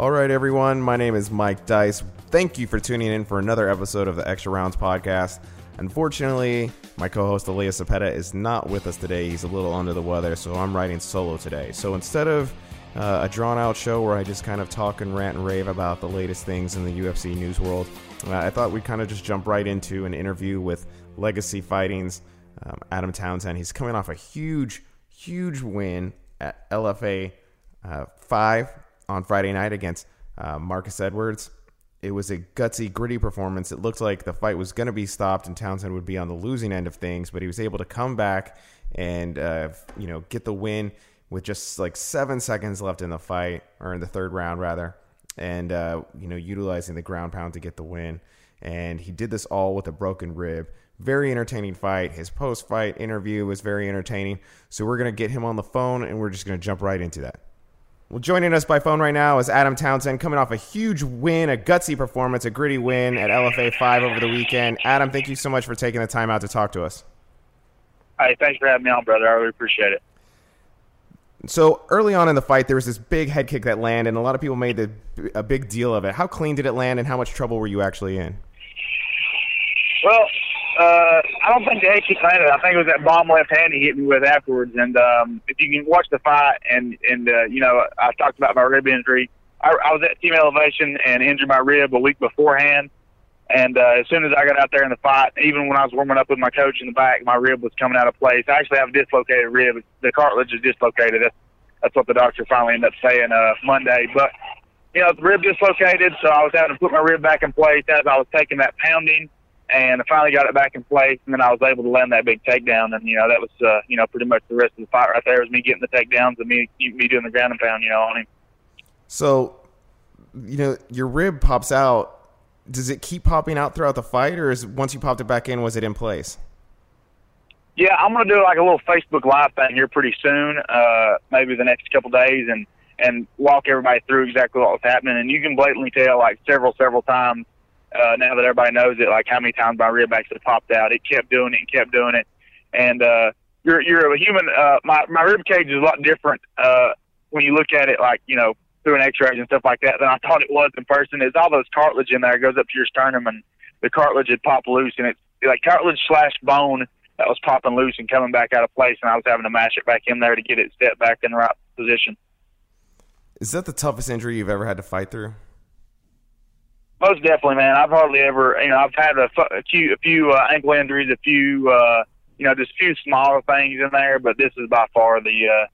All right, everyone. My name is Mike Dice. Thank you for tuning in for another episode of the Extra Rounds podcast. Unfortunately, my co-host Elias Cepeda is not with us today. He's a little under the weather, so I'm writing solo today. So instead of uh, a drawn-out show where I just kind of talk and rant and rave about the latest things in the UFC news world, uh, I thought we'd kind of just jump right into an interview with Legacy Fighting's um, Adam Townsend. He's coming off a huge, huge win at LFA uh, five on Friday night against uh, Marcus Edwards. It was a gutsy, gritty performance. It looked like the fight was going to be stopped and Townsend would be on the losing end of things, but he was able to come back and uh, you know get the win with just like seven seconds left in the fight, or in the third round rather, and uh, you know utilizing the ground pound to get the win. And he did this all with a broken rib. Very entertaining fight. His post fight interview was very entertaining. So we're going to get him on the phone and we're just going to jump right into that. Well, joining us by phone right now is Adam Townsend, coming off a huge win, a gutsy performance, a gritty win at LFA 5 over the weekend. Adam, thank you so much for taking the time out to talk to us. Hey, thanks for having me on, brother. I really appreciate it. So early on in the fight, there was this big head kick that landed, and a lot of people made the, a big deal of it. How clean did it land, and how much trouble were you actually in? Well, uh, I don't think the kick landed. I think it was that bomb left hand he hit me with afterwards. And um, if you can watch the fight, and and uh, you know, I talked about my rib injury. I, I was at Team Elevation and injured my rib a week beforehand. And uh, as soon as I got out there in the fight, even when I was warming up with my coach in the back, my rib was coming out of place. I actually have a dislocated rib. The cartilage is dislocated. That's, that's what the doctor finally ended up saying uh, Monday. But you know, the rib dislocated, so I was having to put my rib back in place as I was taking that pounding and I finally got it back in place, and then I was able to land that big takedown, and you know that was uh, you know pretty much the rest of the fight right there was me getting the takedowns and me me doing the ground and pound, you know, on him. So, you know, your rib pops out. Does it keep popping out throughout the fight, or is once you popped it back in, was it in place? Yeah, I'm gonna do like a little Facebook live thing here pretty soon, uh, maybe the next couple days, and and walk everybody through exactly what was happening, and you can blatantly tell like several several times uh, now that everybody knows it, like how many times my rib actually popped out. It kept doing it and kept doing it. And uh, you're you're a human. Uh, my my rib cage is a lot different uh, when you look at it, like you know through an X-ray and stuff like that, than I thought it was in person. It's all those cartilage in there. Goes up to your sternum, and the cartilage had popped loose, and it's like cartilage slash bone that was popping loose and coming back out of place, and I was having to mash it back in there to get it set back in the right position. Is that the toughest injury you've ever had to fight through? Most definitely, man. I've hardly ever, you know, I've had a, a few, a few uh, ankle injuries, a few, uh, you know, just a few smaller things in there, but this is by far the, uh,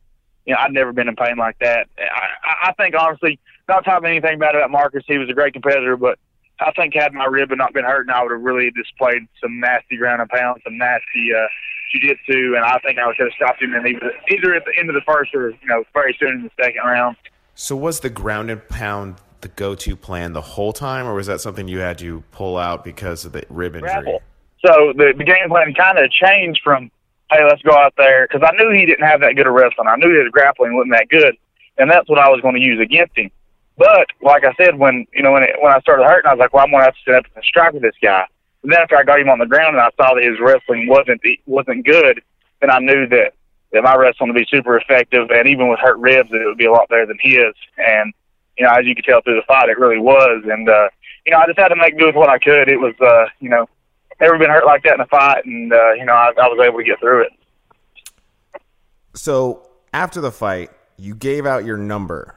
you know, I've never been in pain like that. I, I think honestly, not talking anything bad about Marcus, he was a great competitor, but I think had my rib not been hurt, and I would have really displayed some nasty ground and pound, some nasty uh, jiu-jitsu, and I think I would have stopped him in either, either at the end of the first or you know very soon in the second round. So was the ground and pound the go-to plan the whole time, or was that something you had to pull out because of the rib injury? Grapple. So the, the game plan kind of changed from, hey, let's go out there, because I knew he didn't have that good a wrestling. I knew his grappling wasn't that good, and that's what I was going to use against him. But like I said, when you know when it, when I started hurting, I was like, well, I'm going to have to sit up and strike with this guy. And then after I got him on the ground and I saw that his wrestling wasn't wasn't good, then I knew that that my wrestling would be super effective, and even with hurt ribs, it would be a lot better than his. And you know, as you could tell through the fight, it really was. And, uh, you know, I just had to make do with what I could. It was, uh, you know, never been hurt like that in a fight. And, uh, you know, I, I was able to get through it. So after the fight, you gave out your number.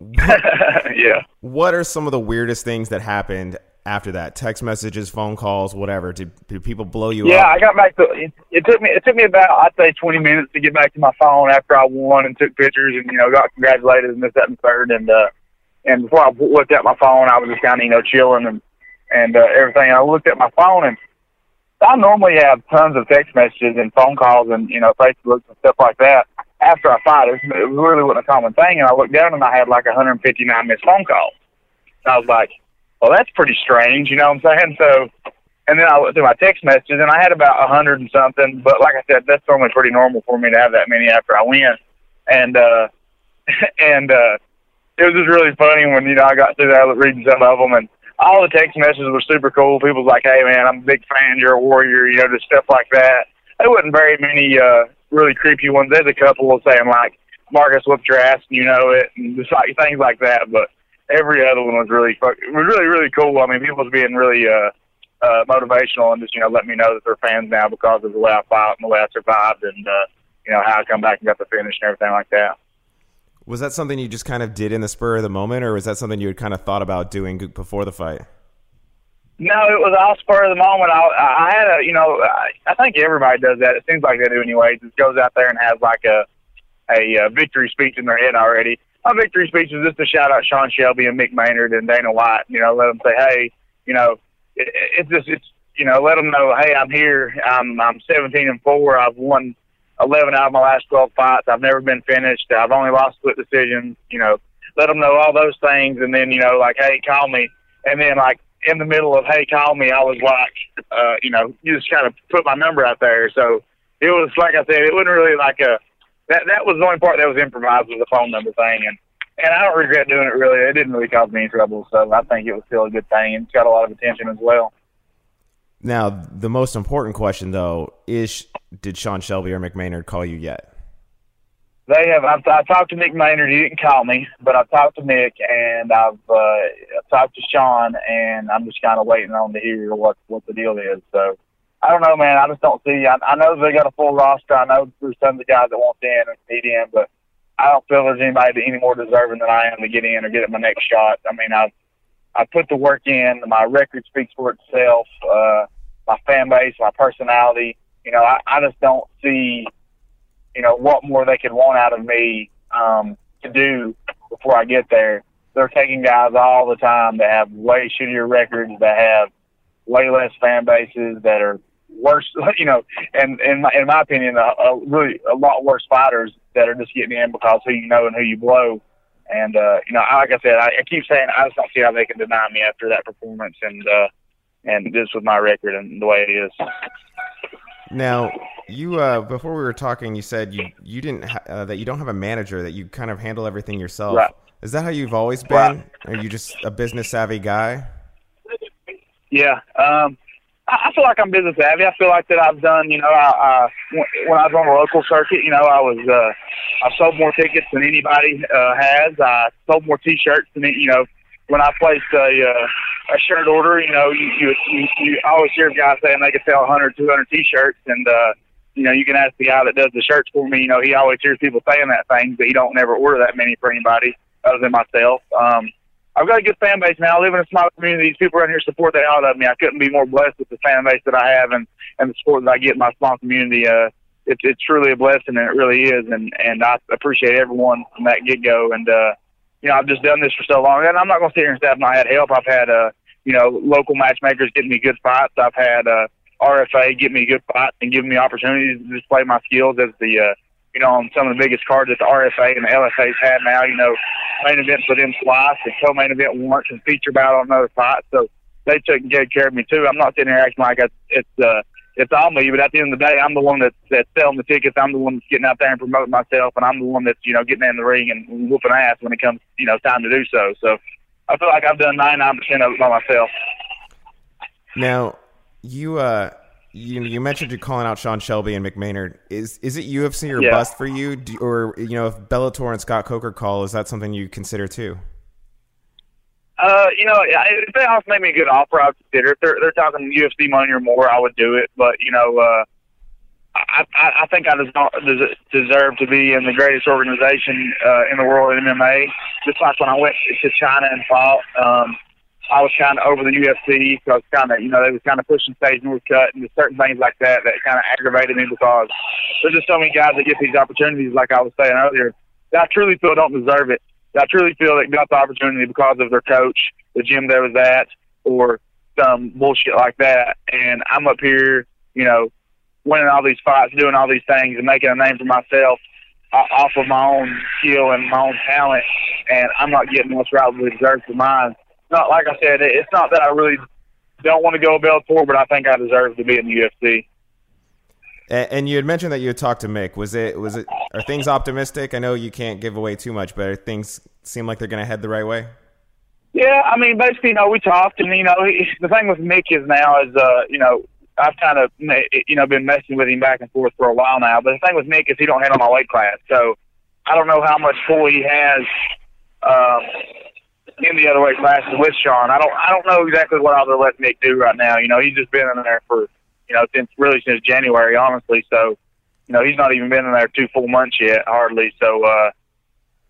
yeah. What are some of the weirdest things that happened after that? Text messages, phone calls, whatever. Did, did people blow you yeah, up? Yeah, I got back to it, it. took me. It took me about I'd say twenty minutes to get back to my phone after I won and took pictures and you know got congratulated and this that and third and uh and before I looked at my phone, I was just kind of you know chilling and and uh, everything. I looked at my phone and I normally have tons of text messages and phone calls and you know Facebook and stuff like that. After I fight, it really wasn't a common thing, and I looked down and I had like 159 missed phone calls. And I was like, well, that's pretty strange, you know what I'm saying? So, and then I went through my text messages, and I had about a hundred and something. But like I said, that's normally pretty normal for me to have that many after I win. And uh, and uh, it was just really funny when you know I got through that reading some of them, and all the text messages were super cool. People was like, "Hey, man, I'm a big fan. You're a warrior," you know, just stuff like that. There wasn't very many uh, really creepy ones. There's a couple of saying like, "Marcus whooped your ass," and you know it, and just like things like that. But every other one was really it was really really cool. I mean, people was being really uh, uh, motivational and just you know let me know that they're fans now because of the way I fought and the way I survived and uh, you know how I come back and got the finish and everything like that. Was that something you just kind of did in the spur of the moment, or was that something you had kind of thought about doing before the fight? No, it was all spur of the moment. I, I had a, you know, I, I think everybody does that. It seems like they do anyway. Just goes out there and has like a, a, a victory speech in their head already. My victory speech just to shout out Sean Shelby and Mick Maynard and Dana White. You know, let them say, hey, you know, it, it's just, it's, you know, let them know, hey, I'm here. I'm, I'm 17 and four. I've won 11 out of my last 12 fights. I've never been finished. I've only lost split decisions. You know, let them know all those things, and then you know, like, hey, call me. And then like in the middle of hey, call me, I was like, uh, you know, you just kind of put my number out there. So it was like I said, it wasn't really like a that that was the only part that was improvised was the phone number thing, and and I don't regret doing it. Really, it didn't really cause me any trouble. So I think it was still a good thing, and it's got a lot of attention as well. Now, the most important question, though, is did Sean Shelby or Mick Maynard call you yet? They have. I've, I talked to Mick Maynard. He didn't call me, but I've talked to Nick and I've, uh, I've talked to Sean, and I'm just kind of waiting on to hear what what the deal is. So I don't know, man. I just don't see. I, I know they got a full roster. I know there's tons of the guys that want in and need in, but I don't feel there's anybody any more deserving than I am to get in or get my next shot. I mean, I've I put the work in. My record speaks for itself. Uh, my fan base, my personality. You know, I, I just don't see, you know, what more they could want out of me um, to do before I get there. They're taking guys all the time that have way shittier records, that have way less fan bases, that are worse, you know, and in my, in my opinion, a, a really a lot worse fighters that are just getting in because who you know and who you blow. And uh, you know, like I said, I, I keep saying I just don't see how they can deny me after that performance. And uh, and this was my record and the way it is. Now, you uh, before we were talking, you said you you didn't ha- uh, that you don't have a manager that you kind of handle everything yourself. Right. Is that how you've always been? Right. Are you just a business savvy guy? Yeah, um, I, feel like I'm business savvy. I feel like that I've done. You know, I, I when I was on the local circuit, you know, I was uh, I sold more tickets than anybody uh, has. I sold more T-shirts than you know when I placed a uh, a shirt order, you know, you you, you you always hear guys saying they could sell 100, 200 t-shirts, and uh, you know, you can ask the guy that does the shirts for me. You know, he always hears people saying that thing, but he don't never order that many for anybody other than myself. Um, I've got a good fan base now. I live in a small community. These people around here support the hell out of me. I couldn't be more blessed with the fan base that I have and and the support that I get in my small community. Uh, it's it's truly a blessing, and it really is. And and I appreciate everyone from that get go. And uh, you know, I've just done this for so long, and I'm not to sit here and say I've not had help. I've had, uh, you know, local matchmakers getting me good fights. I've had uh, RFA get me good fights and give me opportunities to display my skills as the, uh, you know, on some of the biggest cards that the RFA and the LFA's had now. You know, main event for them twice and co-main event once and feature battle on another fight. So they took good care of me too. I'm not sitting here acting like it's, uh, it's on me. But at the end of the day, I'm the one that's, that's selling the tickets. I'm the one that's getting out there and promoting myself, and I'm the one that's you know getting in the ring and whooping ass when it comes you know time to do so. So I feel like I've done 99 percent of it by myself. Now, you uh, you you mentioned you calling out Sean Shelby and Mick Maynard. Is is it UFC or Yeah. bust for you, Do, or you know if Bellator and Scott Coker call, is that something you consider too? Uh, you know, if they also made me a good offer, I would consider. If they're they're talking UFC money or more, I would do it. But you know, uh, I I, I think I des- deserve to be in the greatest organization uh, in the world in MMA. Just like when I went to China and fought, um, I was kind of over the UFC because kind of you know they was kind of pushing Sage Northcutt and certain things like that that kind of aggravated me because there's just so many guys that get these opportunities, like I was saying earlier, that I truly feel don't deserve it. That I truly feel they got the opportunity because of their coach, the gym they was at, or some bullshit like that. And I'm up here, you know, winning all these fights, doing all these things, and making a name for myself uh, off of my own skill and my own talent. And I'm not getting what's rightfully deserved for mine. Not like I said, it's not that I really don't want to go Bellator, but I think I deserve to be in the UFC. And, and you had mentioned that you had talked to Mick. Was it was it are things optimistic? I know you can't give away too much, but are things seem like they're going to head the right way. Yeah, I mean, basically, you know, we talked, and you know, he, the thing with Mick is now is, uh, you know, I've kind of, you know, been messing with him back and forth for a while now. But the thing with Mick is he don't handle my weight class, so I don't know how much pull he has, um, in the other weight classes with Sean. I don't I don't know exactly what they're letting Nick do right now. You know, he's just been in there for you know since really since January, honestly. So you know he's not even been in there two full months yet, hardly. So uh,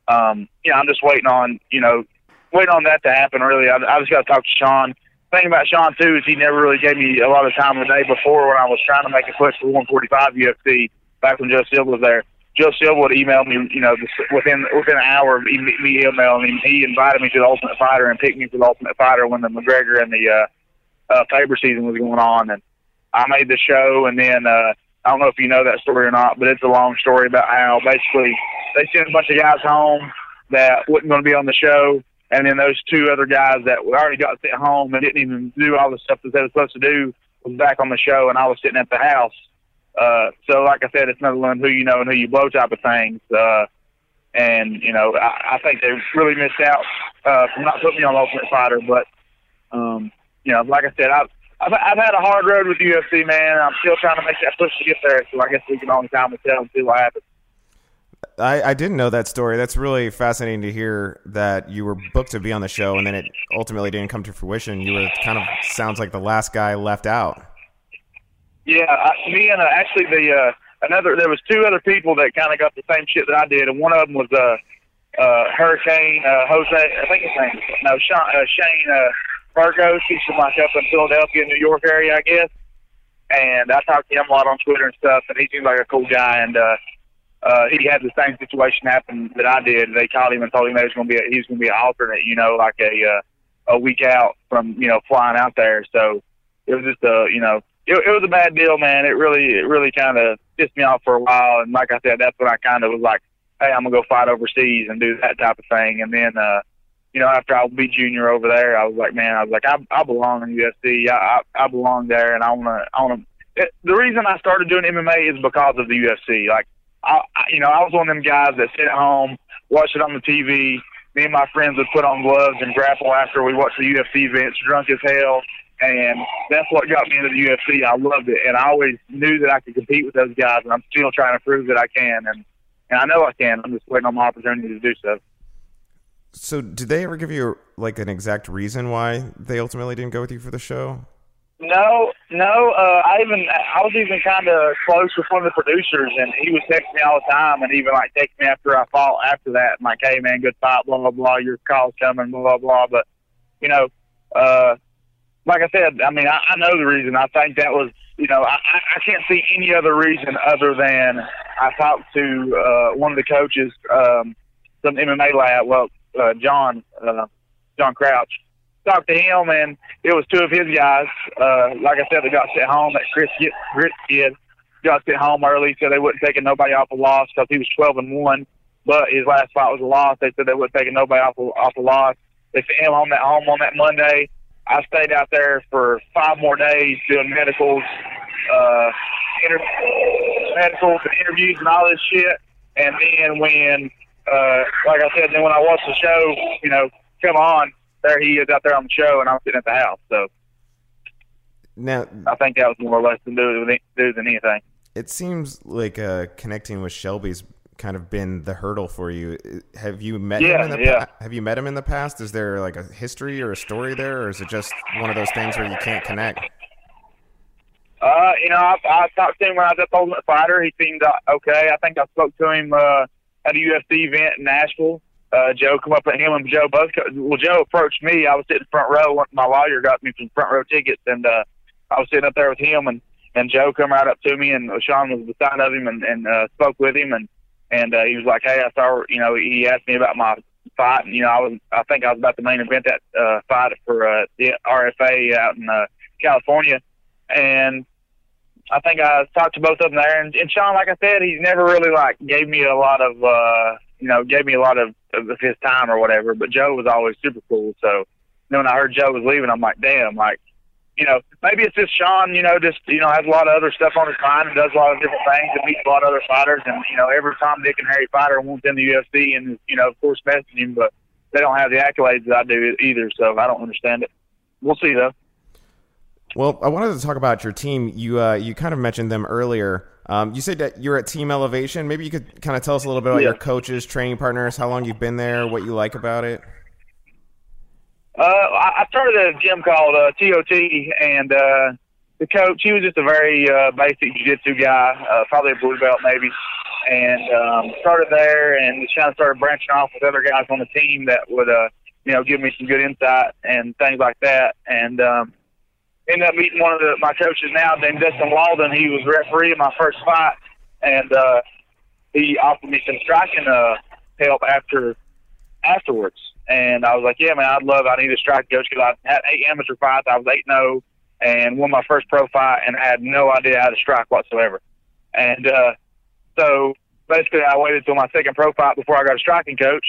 um, yeah, I'm just waiting on you know waiting on that to happen. Really, I, I just got to talk to Sean. Thing about Sean too is he never really gave me a lot of time the day before when I was trying to make a push for 145 UFC back when Joe Silva was there. Joe Silva would email me, you know, within within an hour of me, emailing him. He invited me to the Ultimate Fighter and picked me for the Ultimate Fighter when the McGregor and the uh, uh, Faber season was going on. And I made the show, and then uh, I don't know if you know that story or not, but it's a long story about how basically they sent a bunch of guys home that wasn't going to be on the show, and then those two other guys that already got sent home and didn't even do all the stuff that they were supposed to do was back on the show, and I was sitting at the house uh, so, like I said, it's another one who you know and who you blow type of things. Uh, and you know, I, I think they really missed out uh, from not putting me on Ultimate Fighter. But um, you know, like I said, I've, I've I've had a hard road with UFC, man. I'm still trying to make that push to get there. So I guess we can only time will tell and see what happens. I, I didn't know that story. That's really fascinating to hear that you were booked to be on the show and then it ultimately didn't come to fruition. You were kind of sounds like the last guy left out. Yeah, I, me and uh, actually the uh, another there was two other people that kind of got the same shit that I did, and one of them was uh, uh, Hurricane uh, Jose. I think his name no Sean, uh, Shane uh, Burgos. He's from like up in Philadelphia, New York area, I guess. And I talked to him a lot on Twitter and stuff, and he seems like a cool guy. And uh, uh, he had the same situation happen that I did. They called him and told him that he was going to be a, he was going to be an alternate, you know, like a uh, a week out from you know flying out there. So it was just a you know it, it was a bad deal, man. It really, it really kind of pissed me off for a while. And like I said, that's when I kind of was like, hey, I'm gonna go fight overseas and do that type of thing. And then, uh, you know, after I beat Junior over there, I was like, man, I was like, I, I belong in UFC. I, I, I belong there, and I wanna, I wanna. It, the reason I started doing MMA is because of the UFC. Like, I, I, you know, I was one of them guys that sit at home, watch it on the TV. Me and my friends would put on gloves and grapple after we watched the UFC events, drunk as hell and that's what got me into the UFC. I loved it, and I always knew that I could compete with those guys, and I'm still trying to prove that I can, and and I know I can. I'm just waiting on my opportunity to do so. So, did they ever give you like an exact reason why they ultimately didn't go with you for the show? No, no. Uh, I even I was even kind of close with one of the producers, and he was texting me all the time, and even like texting me after I fought after that, and like, "Hey man, good fight, blah blah blah. Your call's coming, blah blah blah." But you know, uh, like I said, I mean, I, I know the reason. I think that was, you know, I, I can't see any other reason other than I talked to uh, one of the coaches, um, some MMA lab, well, uh, John, uh, John Crouch. Talked to him, and it was two of his guys. Uh, like I said, they got sent home. That Chris Chris kid got sent home early, so they wouldn't take nobody off a loss because he was 12 and one. But his last fight was a loss. They said they wouldn't take nobody off a, off a loss. They sent him home that home on that Monday I stayed out there for five more days doing medicals, uh, inter- medicals and interviews and all this shit. And then when, uh, like I said, then when I watched the show, you know, come on, there he is out there on the show, and I'm sitting at the house. So now I think that was more or less to do do than anything. It seems like uh, connecting with Shelby's kind of been the hurdle for you. Have you met yeah, him in the yeah. pa- Have you met him in the past? Is there like a history or a story there, or is it just one of those things where you can't connect? Uh, you know, I, I talked to him when I was at the Ultimate Fighter. He seemed uh, okay. I think I spoke to him uh, at a UFC event in Nashville. Uh, Joe come up at him and Joe both. Well, Joe approached me. I was sitting front row. My lawyer got me some front row tickets, and uh, I was sitting up there with him and and Joe come right up to me, and Sean was beside of him and, and uh, spoke with him, and and uh, he was like, "Hey, I saw." You know, he asked me about my fight, and you know, I was I think I was about the main event that uh, fight for uh, the RFA out in uh, California, and I think I talked to both of them there. And, and Sean, like I said, he's never really like gave me a lot of uh, you know gave me a lot of, of his time or whatever. But Joe was always super cool. So then when I heard Joe was leaving, I'm like, damn, like you know, maybe it's just Sean, you know, just, you know, has a lot of other stuff on his mind and does a lot of different things and meets a lot of other fighters. And, you know, every Tom, Dick, and Harry fighter wants in the UFC and, you know, of course, messaging him, but they don't have the accolades that I do either. So I don't understand it. We'll see, though. Well, I wanted to talk about your team. You uh, you kind of mentioned them earlier. Um, you said that you're at Team Elevation. Maybe you could kind of tell us a little bit about yeah. your coaches, training partners, how long you've been there, what you like about it. Uh, I started at a gym called uh, TOT, and uh, the coach, he was just a very uh, basic jiu-jitsu guy, uh, probably a blue belt maybe, and um, started there and just kind of started branching off with other guys on the team that would, uh, you know, give me some good insight and things like that. And um, ended up meeting one of the, my coaches now named Dustin Walden. He was referee in my first fight, and uh, he offered me some striking uh, help after afterwards. And I was like, yeah, man, I'd love. I need a strike coach because I had eight amateur fights. I was eight zero and won my first pro fight, and I had no idea how to strike whatsoever. And uh, so basically, I waited till my second pro fight before I got a striking coach,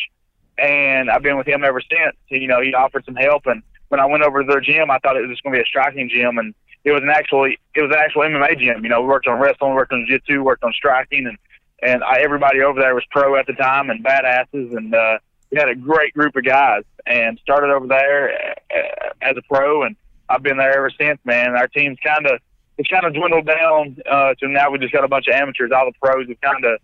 and I've been with him ever since. You know, he offered some help, and when I went over to their gym, I thought it was just going to be a striking gym, and it was an actually it was an actual MMA gym. You know, we worked on wrestling, worked on jiu-jitsu, worked on striking, and and I, everybody over there was pro at the time and badasses, and uh, we had a great group of guys. And started over there uh, as a pro, and I've been there ever since. Man, our team's kind of it's kind of dwindled down uh, to now we just got a bunch of amateurs. All the pros have kind of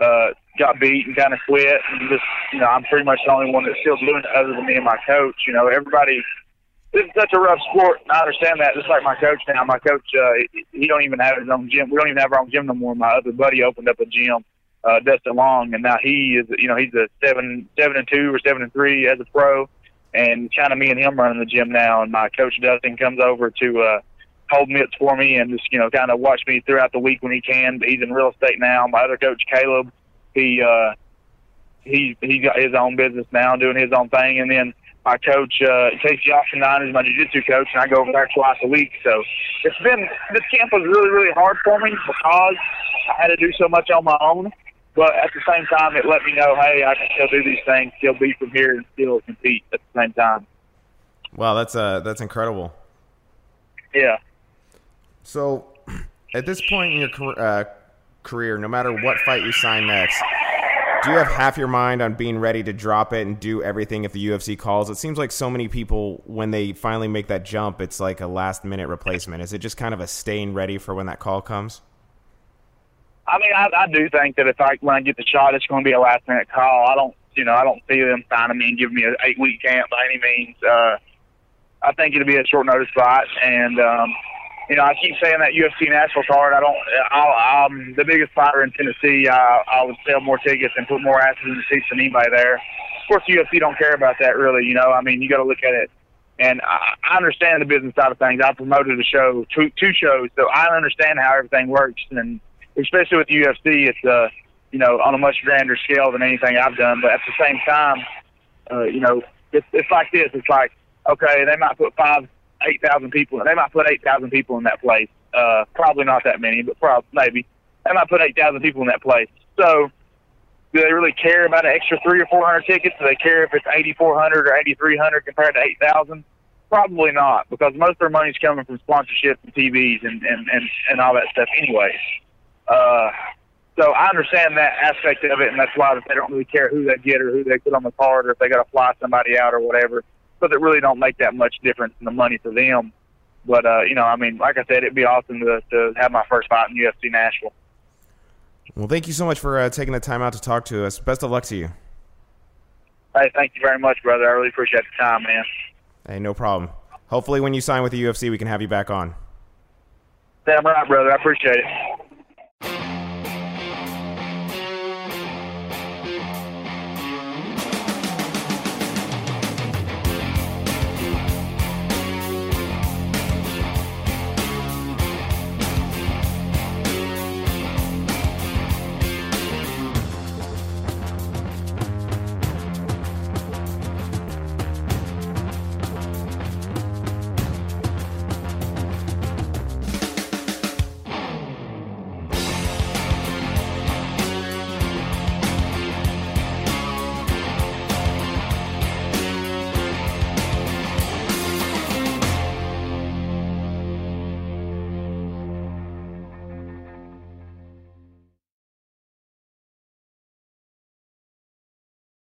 uh, got beat and kind of quit, and just you know I'm pretty much the only one that's still doing it, other than me and my coach. You know, everybody is such a rough sport. And I understand that. Just like my coach now, my coach, uh, he don't even have his own gym. We don't even have our own gym no more. My other buddy opened up a gym, uh, Dustin Long, and now he is, you know, he's a seven, seven and two or seven and three as a pro, and kind of me and him running the gym now. And my coach Dustin comes over to uh, hold mitts for me and just, you know, kind of watch me throughout the week when he can. But He's in real estate now. My other coach Caleb, he, uh, he he got his own business now, doing his own thing, and then my coach uh, Casey Option Nine is my jiu-jitsu coach, and I go over there twice a week. So it's been this camp was really really hard for me because I had to do so much on my own. But at the same time, it let me know, hey, I can still do these things, still be from here, and still compete at the same time. Wow, that's uh that's incredible. Yeah. So, at this point in your uh, career, no matter what fight you sign next, do you have half your mind on being ready to drop it and do everything if the UFC calls? It seems like so many people, when they finally make that jump, it's like a last minute replacement. Is it just kind of a staying ready for when that call comes? I mean, I, I do think that if I when I get the shot, it's going to be a last minute call. I don't, you know, I don't see them signing me and giving me an eight week camp by any means. Uh, I think it'll be a short notice fight, and um, you know, I keep saying that UFC Nashville card. I don't. I'll, I'm the biggest fighter in Tennessee. I, I would sell more tickets and put more asses in the seats than anybody there. Of course, UFC don't care about that really. You know, I mean, you got to look at it. And I, I understand the business side of things. I promoted a show, two two shows, so I understand how everything works. And especially with UFC, it's uh, you know, on a much grander scale than anything I've done. But at the same time, uh, you know, it's it's like this. It's like okay, they might put five eight thousand people. They might put eight thousand people in that place. Uh, probably not that many, but probably maybe they might put eight thousand people in that place. So, do they really care about an extra three or four hundred tickets? Do they care if it's eighty four hundred or eighty three hundred compared to eight thousand? Probably not, because most of their money's coming from sponsorships and TVs and and and, and all that stuff, anyways. Uh, so I understand that aspect of it, and that's why they don't really care who they get or who they put on the card, or if they got to fly somebody out or whatever because it really don't make that much difference in the money for them. But uh, you know, I mean, like I said, it'd be awesome to, to have my first fight in UFC Nashville. Well, thank you so much for uh, taking the time out to talk to us. Best of luck to you. Hey, thank you very much, brother. I really appreciate the time, man. Hey, no problem. Hopefully, when you sign with the UFC, we can have you back on. Damn right, brother. I appreciate it.